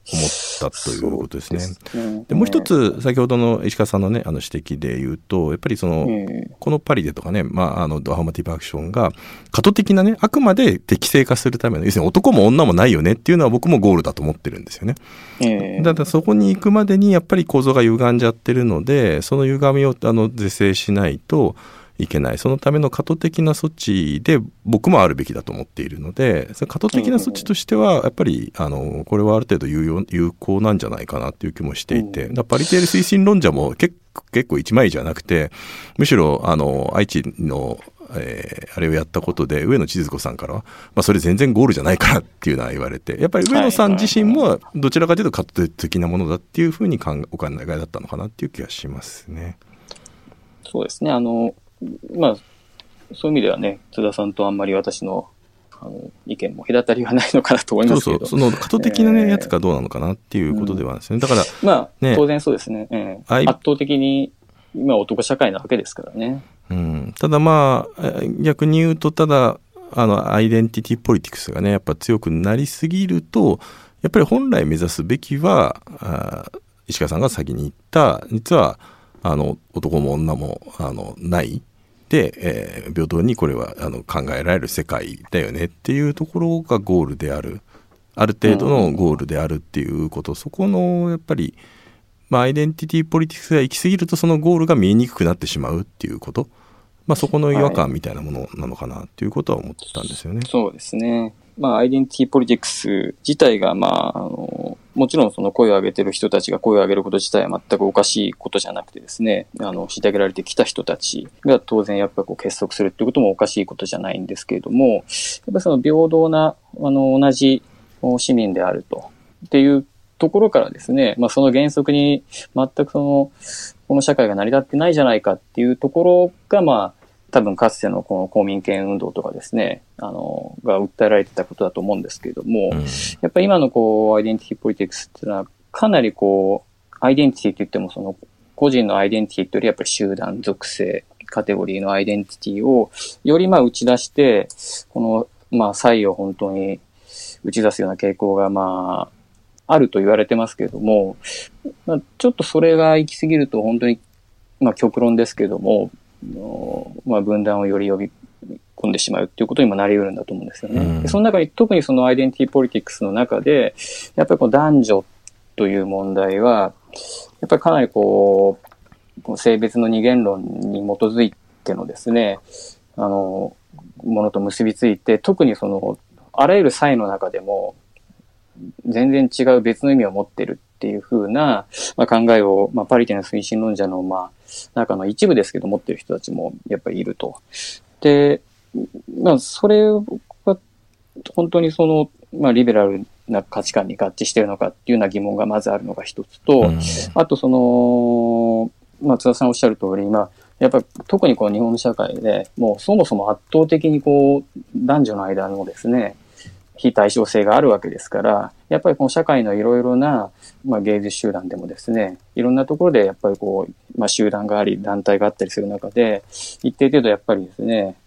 たということですね。はいはい、でもう一つ先ほどの石川さんのねあの指摘で言うとやっぱりその、このパリでとかね、まあ、あのドハマティブアクションが過渡的なねあくまで適正化するための要するに男も女もないよねっていうのは僕もゴールだと思ってるんですよね。えー、だからそこに行くまでにやっぱり構造が歪んじゃってるのでその歪みをあの是正しないといけない。そのための過渡的な措置で僕もあるべきだと思っているので、その過渡的な措置としては、やっぱり、あの、これはある程度有用有効なんじゃないかなっていう気もしていて、パリテール推進論者も結結構一枚じゃなくて、むしろ、あの、愛知のえー、あれをやったことで、上野千鶴子さんからは、まあ、それ全然ゴールじゃないからっていうのは言われて、やっぱり上野さん自身も、どちらかというと、過渡的なものだっていうふうにお考えだったのかなっていう気がしますね。そうですね。あの、まあ、そういう意味ではね、津田さんとあんまり私のあの意見も隔たりはないのかなと思いますけど。そうそう、その過渡的な、ね、えー、やつがどうなのかなっていうことではですね。だから、まあ、ね、当然そうですね。えー、圧倒的に今男社会なわけですからね。うん、ただまあ、逆に言うと、ただ、あの、アイデンティティポリティクスがね、やっぱ強くなりすぎると、やっぱり本来目指すべきは、あ石川さんが先に言った、実は、あの、男も女も、あの、ないで、えー、平等にこれはあの考えられる世界だよねっていうところがゴールである。ある程度のゴールであるっていうこと、そこのやっぱり、まあ、アイデンティティポリティクスが行き過ぎるとそのゴールが見えにくくなってしまうっていうこと、まあ、そこの違和感みたいなものなのかなっていうことは思ってたんですよね。そうですね。まあ、アイデンティティポリティクス自体が、まあ、あの、もちろんその声を上げてる人たちが声を上げること自体は全くおかしいことじゃなくてですね、あの、虐げられてきた人たちが当然やっぱこう結束するっていうこともおかしいことじゃないんですけれども、やっぱその平等な、あの、同じ市民であると、っていうところからですね、まあその原則に全くその、この社会が成り立ってないじゃないかっていうところが、まあ、多分かつてのこの公民権運動とかですね、あの、が訴えられてたことだと思うんですけれども、うん、やっぱり今のこう、アイデンティティポリティクスっていうのは、かなりこう、アイデンティティって言ってもその、個人のアイデンティティというよりやっぱり集団属性、カテゴリーのアイデンティティを、よりまあ打ち出して、この、まあ、差異を本当に打ち出すような傾向がまあ、あると言われてますけれども、まあ、ちょっとそれが行き過ぎると本当に、まあ極論ですけれども、の、まあ、分断をより呼び込んでしまうっていうことにもなり得るんだと思うんですよね。うん、でその中に、特にそのアイデンティティポリティクスの中で、やっぱりこう男女という問題は、やっぱりかなりこう、性別の二元論に基づいてのですね、あの、ものと結びついて、特にその、あらゆる際の中でも、全然違う別の意味を持ってるっていうふうな、まあ、考えを、まあ、パリティの推進論者の、まあ、中の一部ですけど持ってる人たちもやっぱりいると。で、まあ、それが本当にその、まあ、リベラルな価値観に合致してるのかっていうような疑問がまずあるのが一つと、うん、あとその、まあ、津田さんおっしゃる通り、まあ、やっぱり特にこの日本の社会でもうそもそも圧倒的にこう男女の間のですね、非対称性があるわけですから、やっぱりこの社会のいろいろな、まあ、芸術集団でもですね、いろんなところでやっぱりこう、まあ、集団があり、団体があったりする中で、一定程度やっぱりですね、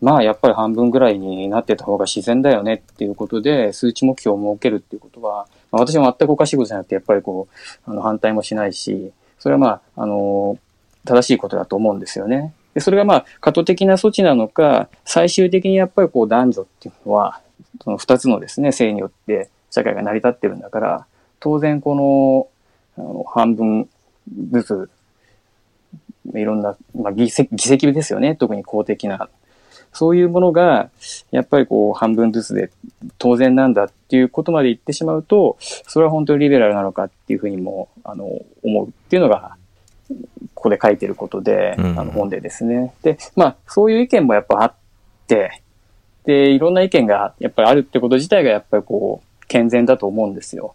まあやっぱり半分ぐらいになってた方が自然だよねっていうことで、数値目標を設けるっていうことは、まあ、私も全くおかしいことじゃなくて、やっぱりこう、あの反対もしないし、それはまあ、あの、正しいことだと思うんですよね。で、それがまあ、過渡的な措置なのか、最終的にやっぱりこう男女っていうのは、その二つのですね、性によって社会が成り立ってるんだから、当然この、あの半分ずつ、いろんな、まあ、議席、議席ですよね。特に公的なそういうものが、やっぱりこう、半分ずつで当然なんだっていうことまで言ってしまうと、それは本当にリベラルなのかっていうふうにも、あの、思うっていうのが、ここで書いてることで、あの本でですね。で、まあ、そういう意見もやっぱあって、で、いろんな意見がやっぱりあるってこと自体がやっぱりこう、健全だと思うんですよ。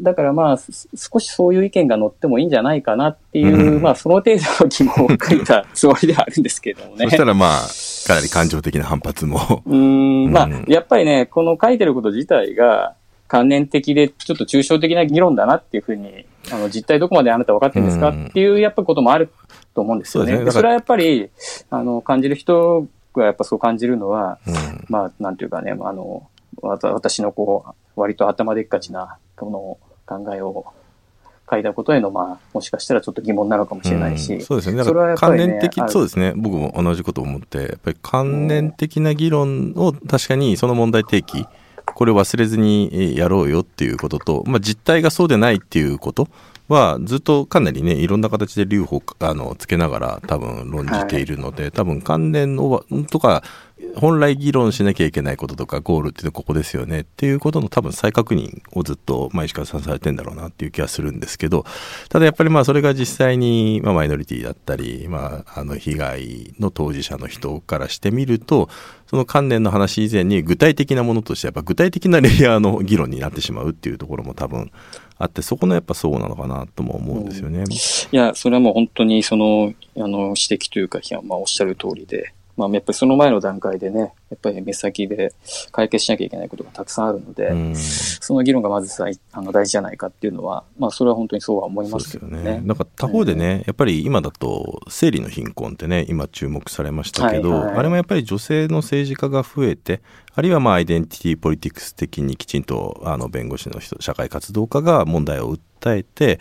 だからまあ、少しそういう意見が乗ってもいいんじゃないかなっていう、うん、まあ、その程度の疑問を書いたつもりではあるんですけどもね。そしたらまあ、かなり感情的な反発も。うん、まあ、やっぱりね、この書いてること自体が、関連的で、ちょっと抽象的な議論だなっていうふうに、あの、実態どこまであなた分かってるんですかっていう、やっぱこともあると思うんですよね。そねそれはやっぱり、あの、感じる人がやっぱそう感じるのは、うん、まあ、なんていうかね、あの、私のこう、割と頭でっかちな、この考えを書いたことへの、まあ、もしかしたらちょっと疑問なのかもしれないし、うん、そうですね。だから関連的、ね、そうですね。僕も同じこと思って、やっぱり関連的な議論を確かにその問題提起、これを忘れずにやろうよっていうことと、まあ、実態がそうでないっていうことはずっとかなりねいろんな形で留保あのつけながら多分論じているので、はい、多分関連をとか本来議論しなきゃいけないこととかゴールっていうのはここですよねっていうことの多分再確認をずっと、まあ、石川さんされてんだろうなっていう気がするんですけどただやっぱりまあそれが実際に、まあ、マイノリティだったり、まあ、あの被害の当事者の人からしてみるとその関連の話以前に具体的なものとしてやっぱ具体的なレイヤーの議論になってしまうっていうところも多分あってそこのやっぱそうなのかなとも思うんですよね。うん、いやそれはもう本当にそのあの指摘というか、まあ、おっしゃる通りでまあ、やっぱりその前の段階でね、やっぱり目先で解決しなきゃいけないことがたくさんあるので、うん、その議論がまずさあの大事じゃないかっていうのは、まあ、それは本当にそうは思いますよね。なんか他方でね、えー、やっぱり今だと生理の貧困ってね、今注目されましたけど、はいはい、あれもやっぱり女性の政治家が増えて、あるいはまあアイデンティティポリティクス的にきちんとあの弁護士の人、社会活動家が問題を訴えて、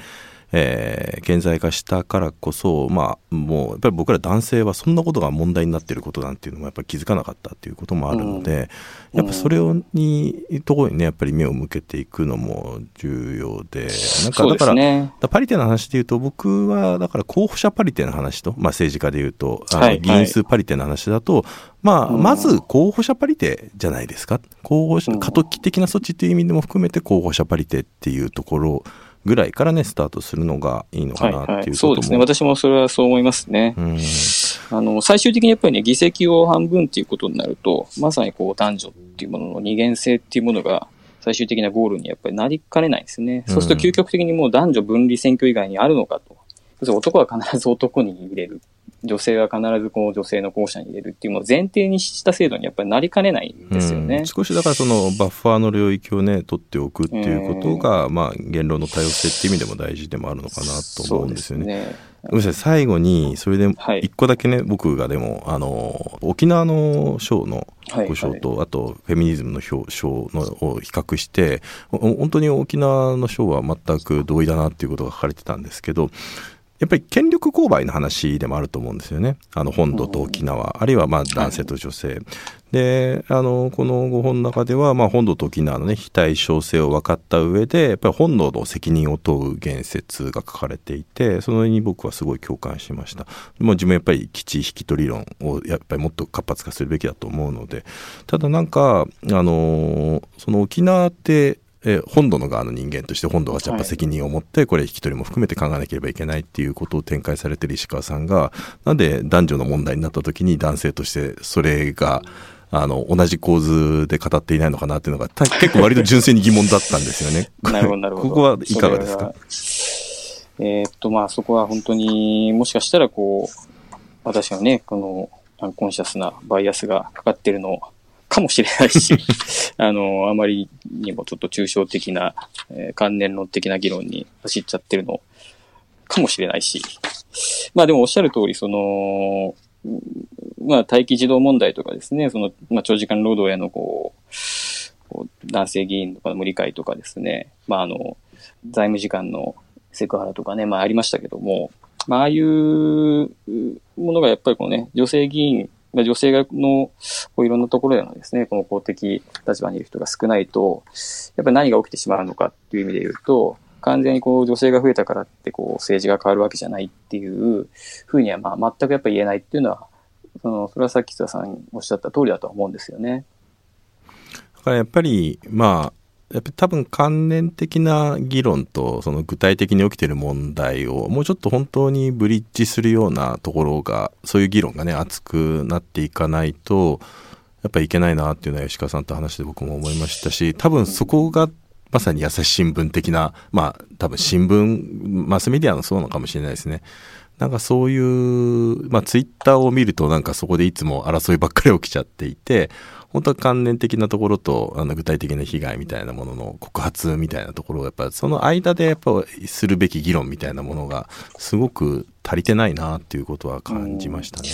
えー、顕在化したからこそ、まあ、もうやっぱり僕ら男性はそんなことが問題になっていることなんていうのもやっぱり気づかなかったっていうこともあるので、うん、やっぱそれをにところにねやっぱり目を向けていくのも重要でなんかだからね、パリテの話でいうと僕はだから候補者パリテの話と、まあ、政治家でいうとあの議員数パリテの話だと、はいはいまあ、まず候補者パリテじゃないですか。候補者、過渡期的な措置という意味でも含めて候補者パリテっていうところぐらいからね、スタートするのがいいのかなっていう、はいはい、そうですね。私もそれはそう思いますね。うん、あの、最終的にやっぱりね、議席を半分っていうことになると、まさにこう男女っていうものの二元性っていうものが、最終的なゴールにやっぱりなりかねないんですね。そうすると究極的にもう男女分離選挙以外にあるのかと。男は必ず男に入れる。女性は必ずこう女性の候補者に入れるっていうのを前提にした制度にやっぱりなりかねないんですよね。うん、少しだからそのバッファーの領域をね、取っておくっていうことが、えー、まあ言論の多様性っていう意味でも大事でもあるのかなと思うんですよね。ごめんなさい、最後に、それで一個だけね、はい、僕がでも、あの、沖縄の賞のご賞と、はいはい、あと、フェミニズムの賞のを比較して、本当に沖縄の賞は全く同意だなっていうことが書かれてたんですけど、やっぱり権力勾配の話でもあると思うんですよね。あの本土と沖縄、あるいはまあ男性と女性。はい、で、あの、この5本の中では、まあ本土と沖縄のね、非対称性を分かった上で、やっぱり本土の責任を問う言説が書かれていて、そのに僕はすごい共感しました。もう自分やっぱり基地引き取り論をやっぱりもっと活発化するべきだと思うので、ただなんか、あの、その沖縄って、え本土の側の人間として本土がやっぱ責任を持ってこれ引き取りも含めて考えなければいけないっていうことを展開されてる石川さんがなんで男女の問題になった時に男性としてそれがあの同じ構図で語っていないのかなっていうのが結構割と純粋に疑問だったんですよね。なるほどなるほど。ここはいかがですか？えー、っとまあそこは本当にもしかしたらこう私がねこのアンコンシャスなバイアスがかかってるのかもしれないし、あの、あまりにもちょっと抽象的な、えー、関連論的な議論に走っちゃってるのかもしれないし、まあでもおっしゃる通り、その、まあ待機児童問題とかですね、その、まあ長時間労働へのこう、男性議員とかの無理解とかですね、まああの、財務時間のセクハラとかね、まあありましたけども、まあああいうものがやっぱりこうね、女性議員女性がの、こういろんなところでのですね、この公的立場にいる人が少ないと、やっぱり何が起きてしまうのかっていう意味で言うと、完全にこう女性が増えたからってこう政治が変わるわけじゃないっていうふうにはまあ全くやっぱ言えないっていうのはその、それはさっき津田さんおっしゃった通りだとは思うんですよね。だからやっぱり、まあ、やっぱり多分関連的な議論とその具体的に起きてる問題をもうちょっと本当にブリッジするようなところがそういう議論がね熱くなっていかないとやっぱりいけないなっていうのは吉川さんと話して僕も思いましたし多分そこがまさに朝日新聞的なまあ多分新聞マスメディアのそうなのかもしれないですね。なんかそういう、まあツイッターを見るとなんかそこでいつも争いばっかり起きちゃっていて、本当は関連的なところとあの具体的な被害みたいなものの告発みたいなところをやっぱその間でやっぱするべき議論みたいなものがすごく足りてないなっていうことは感じましたね。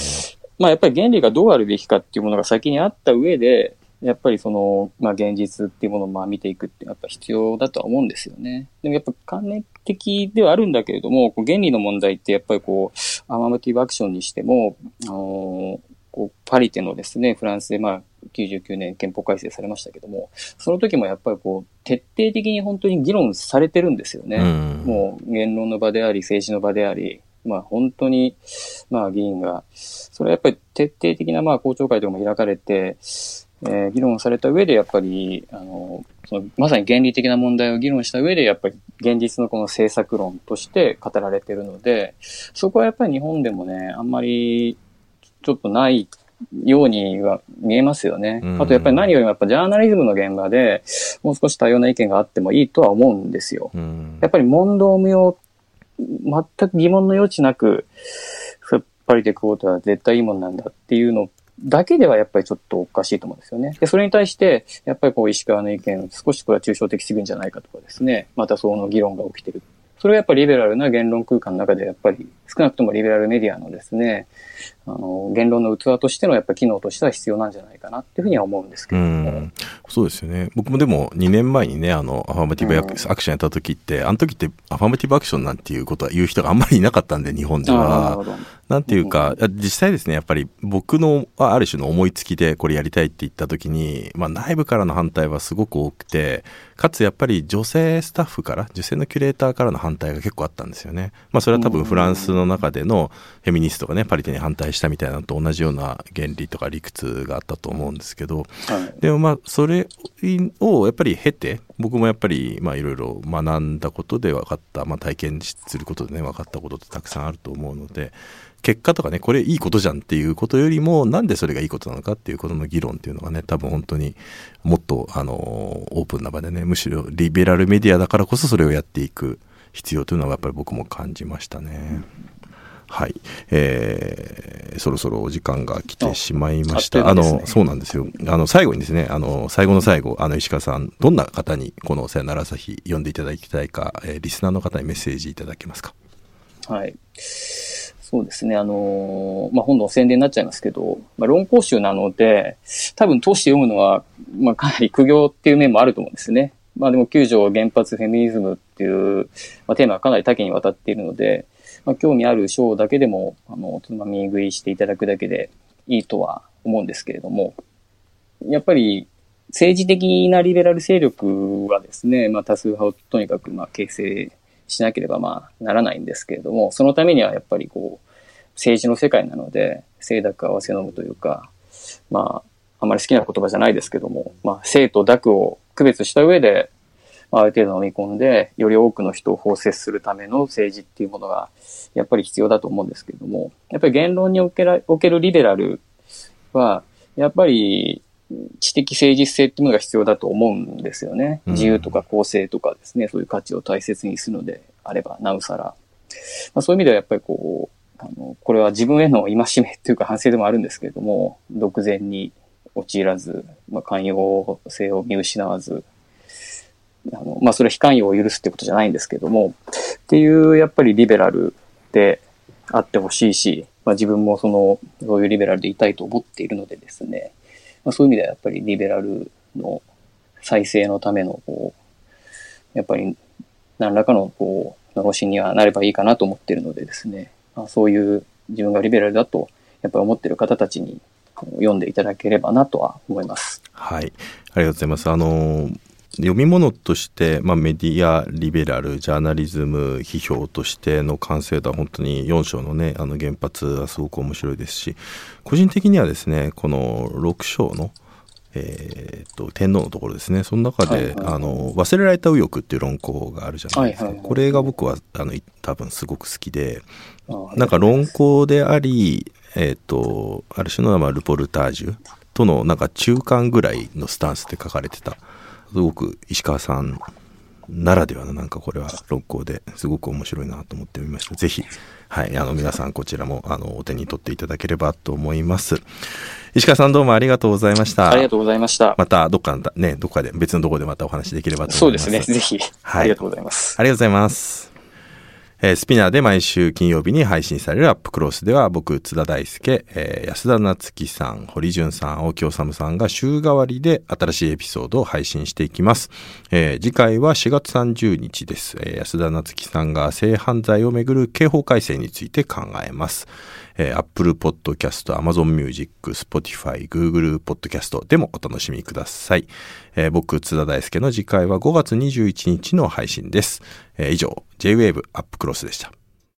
まあやっぱり原理がどうあるべきかっていうものが先にあった上で、やっぱりその、まあ現実っていうものをまあ見ていくってやっぱ必要だとは思うんですよね。でもやっぱ関連的ではあるんだけれども、原理の問題ってやっぱりこう、アマモティブアクションにしても、あのこうパリテのですね、フランスでまあ99年憲法改正されましたけども、その時もやっぱりこう、徹底的に本当に議論されてるんですよね。うん、もう言論の場であり、政治の場であり、まあ本当に、まあ議員が、それはやっぱり徹底的なまあ公聴会とかも開かれて、えー、議論された上でやっぱり、あの、そのまさに原理的な問題を議論した上で、やっぱり現実のこの政策論として語られているので、そこはやっぱり日本でもね、あんまりちょっとないようには見えますよね。あとやっぱり何よりもやっぱジャーナリズムの現場でもう少し多様な意見があってもいいとは思うんですよ。やっぱり問答無用、全く疑問の余地なく、やっぱりでクォータは絶対いいもんなんだっていうのだけではやっぱりちょっとおかしいと思うんですよね。で、それに対して、やっぱりこう石川の意見、少しこれは抽象的すぎるんじゃないかとかですね、またその議論が起きてる。それはやっぱりリベラルな言論空間の中で、やっぱり少なくともリベラルメディアのですね、あの、言論の器としてのやっぱ機能としては必要なんじゃないかなっていうふうには思うんですけども。そうですよね。僕もでも2年前にね、あの、アファーマティブアクションやった時って、あの時ってアファーマティブアクションなんていうことは言う人があんまりいなかったんで、日本では。なんていうか、実際ですね、やっぱり僕のある種の思いつきでこれやりたいって言った時に、まあ内部からの反対はすごく多くて、かつやっぱり女性スタッフから、女性のキュレーターからの反対が結構あったんですよね。まあそれは多分フランスの中でのフェミニストがね、パリテに反対したみたいなのと同じような原理とか理屈があったと思うんですけど、はい、でもまあそれをやっぱり経て、僕もやっぱりまあいろいろ学んだことで分かった、まあ体験することでね、分かったことってたくさんあると思うので、結果とかね、これいいことじゃんっていうことよりも、なんでそれがいいことなのかっていうことの議論っていうのがね、多分本当にもっと、あの、オープンな場でね、むしろリベラルメディアだからこそそれをやっていく必要というのはやっぱり僕も感じましたね。はい、えー、そろそろお時間が来てしまいました。あ、ね、の、そうなんですよ。あの、最後にですね、あの、最後の最後、あの、石川さん、どんな方にこのさよなら朝日読んでいただきたいか、えー、リスナーの方にメッセージいただけますか？はい。そうですね。あのー、まあ、本の宣伝になっちゃいますけど、まあ、論考集なので、多分通して読むのは、まあ、かなり苦行っていう面もあると思うんですね。まあ、でも、九条原発フェミニズムっていう、まあ、テーマはかなり多岐にわたっているので、まあ、興味ある章だけでも、あの、つまみ食いしていただくだけでいいとは思うんですけれども、やっぱり、政治的なリベラル勢力はですね、まあ、多数派をとにかく、ま、形成しなければまあならないんですけれども、そのためにはやっぱりこう、政治の世界なので、清濁合わせ飲むというか、まあ、あまり好きな言葉じゃないですけども、まあ、清と濁を区別した上で、まある程度飲み込んで、より多くの人を包摂するための政治っていうものが、やっぱり必要だと思うんですけれども、やっぱり言論におけらおけるリベラルは、やっぱり知的誠実性っていうのが必要だと思うんですよね。自由とか公正とかですね、そういう価値を大切にするのであれば、なおさら。まあ、そういう意味ではやっぱりこう、あの、これは自分への戒めというか反省でもあるんですけれども、独善に陥らず、まあ、寛容性を見失わず、あの、まあ、それは非寛容を許すってことじゃないんですけども、っていう、やっぱりリベラルであってほしいし、まあ、自分もその、そういうリベラルでいたいと思っているのでですね、まあ、そういう意味ではやっぱりリベラルの再生のための、こう、やっぱり何らかの、こう、のろしにはなればいいかなと思ってるのでですね、まあ、そういう自分がリベラルだと、やっぱり思ってる方たちに読んでいただければなとは思います。はい。ありがとうございます。あの、読み物として、まあ、メディアリベラルジャーナリズム批評としての完成度は本当に4章のねあの原発はすごく面白いですし個人的にはですねこの6章のえーと、天皇のところですね。その中で、はいはい。はい、あの忘れられた右翼っていう論考があるじゃないですか、はいはいはい、これが僕はあの多分すごく好きでなんか論考であり、えーと、ある種のまあルポルタージュとのなんか中間ぐらいのスタンスで書かれてたすごく石川さんならではのなんかこれは論考ですごく面白いなと思ってみました。ぜひ、はい、あの皆さんこちらもあのお手に取っていただければと思います。石川さんどうもありがとうございました。ありがとうございました。またどっかね、どっかで別のところでまたお話できればと思います。そうですね、ぜひ。はい。ありがとうございます。ありがとうございます。えー、スピナーで毎週金曜日に配信されるアップクロスでは僕、津田大輔、えー、安田夏樹さん、堀潤さん、大木治さんが週替わりで新しいエピソードを配信していきます。えー、次回は4月30日です。安田夏樹さんが性犯罪をめぐる刑法改正について考えます。えー、Apple Podcast、Amazon Music、Spotify、Google Podcast でもお楽しみください。えー、僕、津田大介の次回は5月21日の配信です。えー、以上、J-Wave アップクロスでした。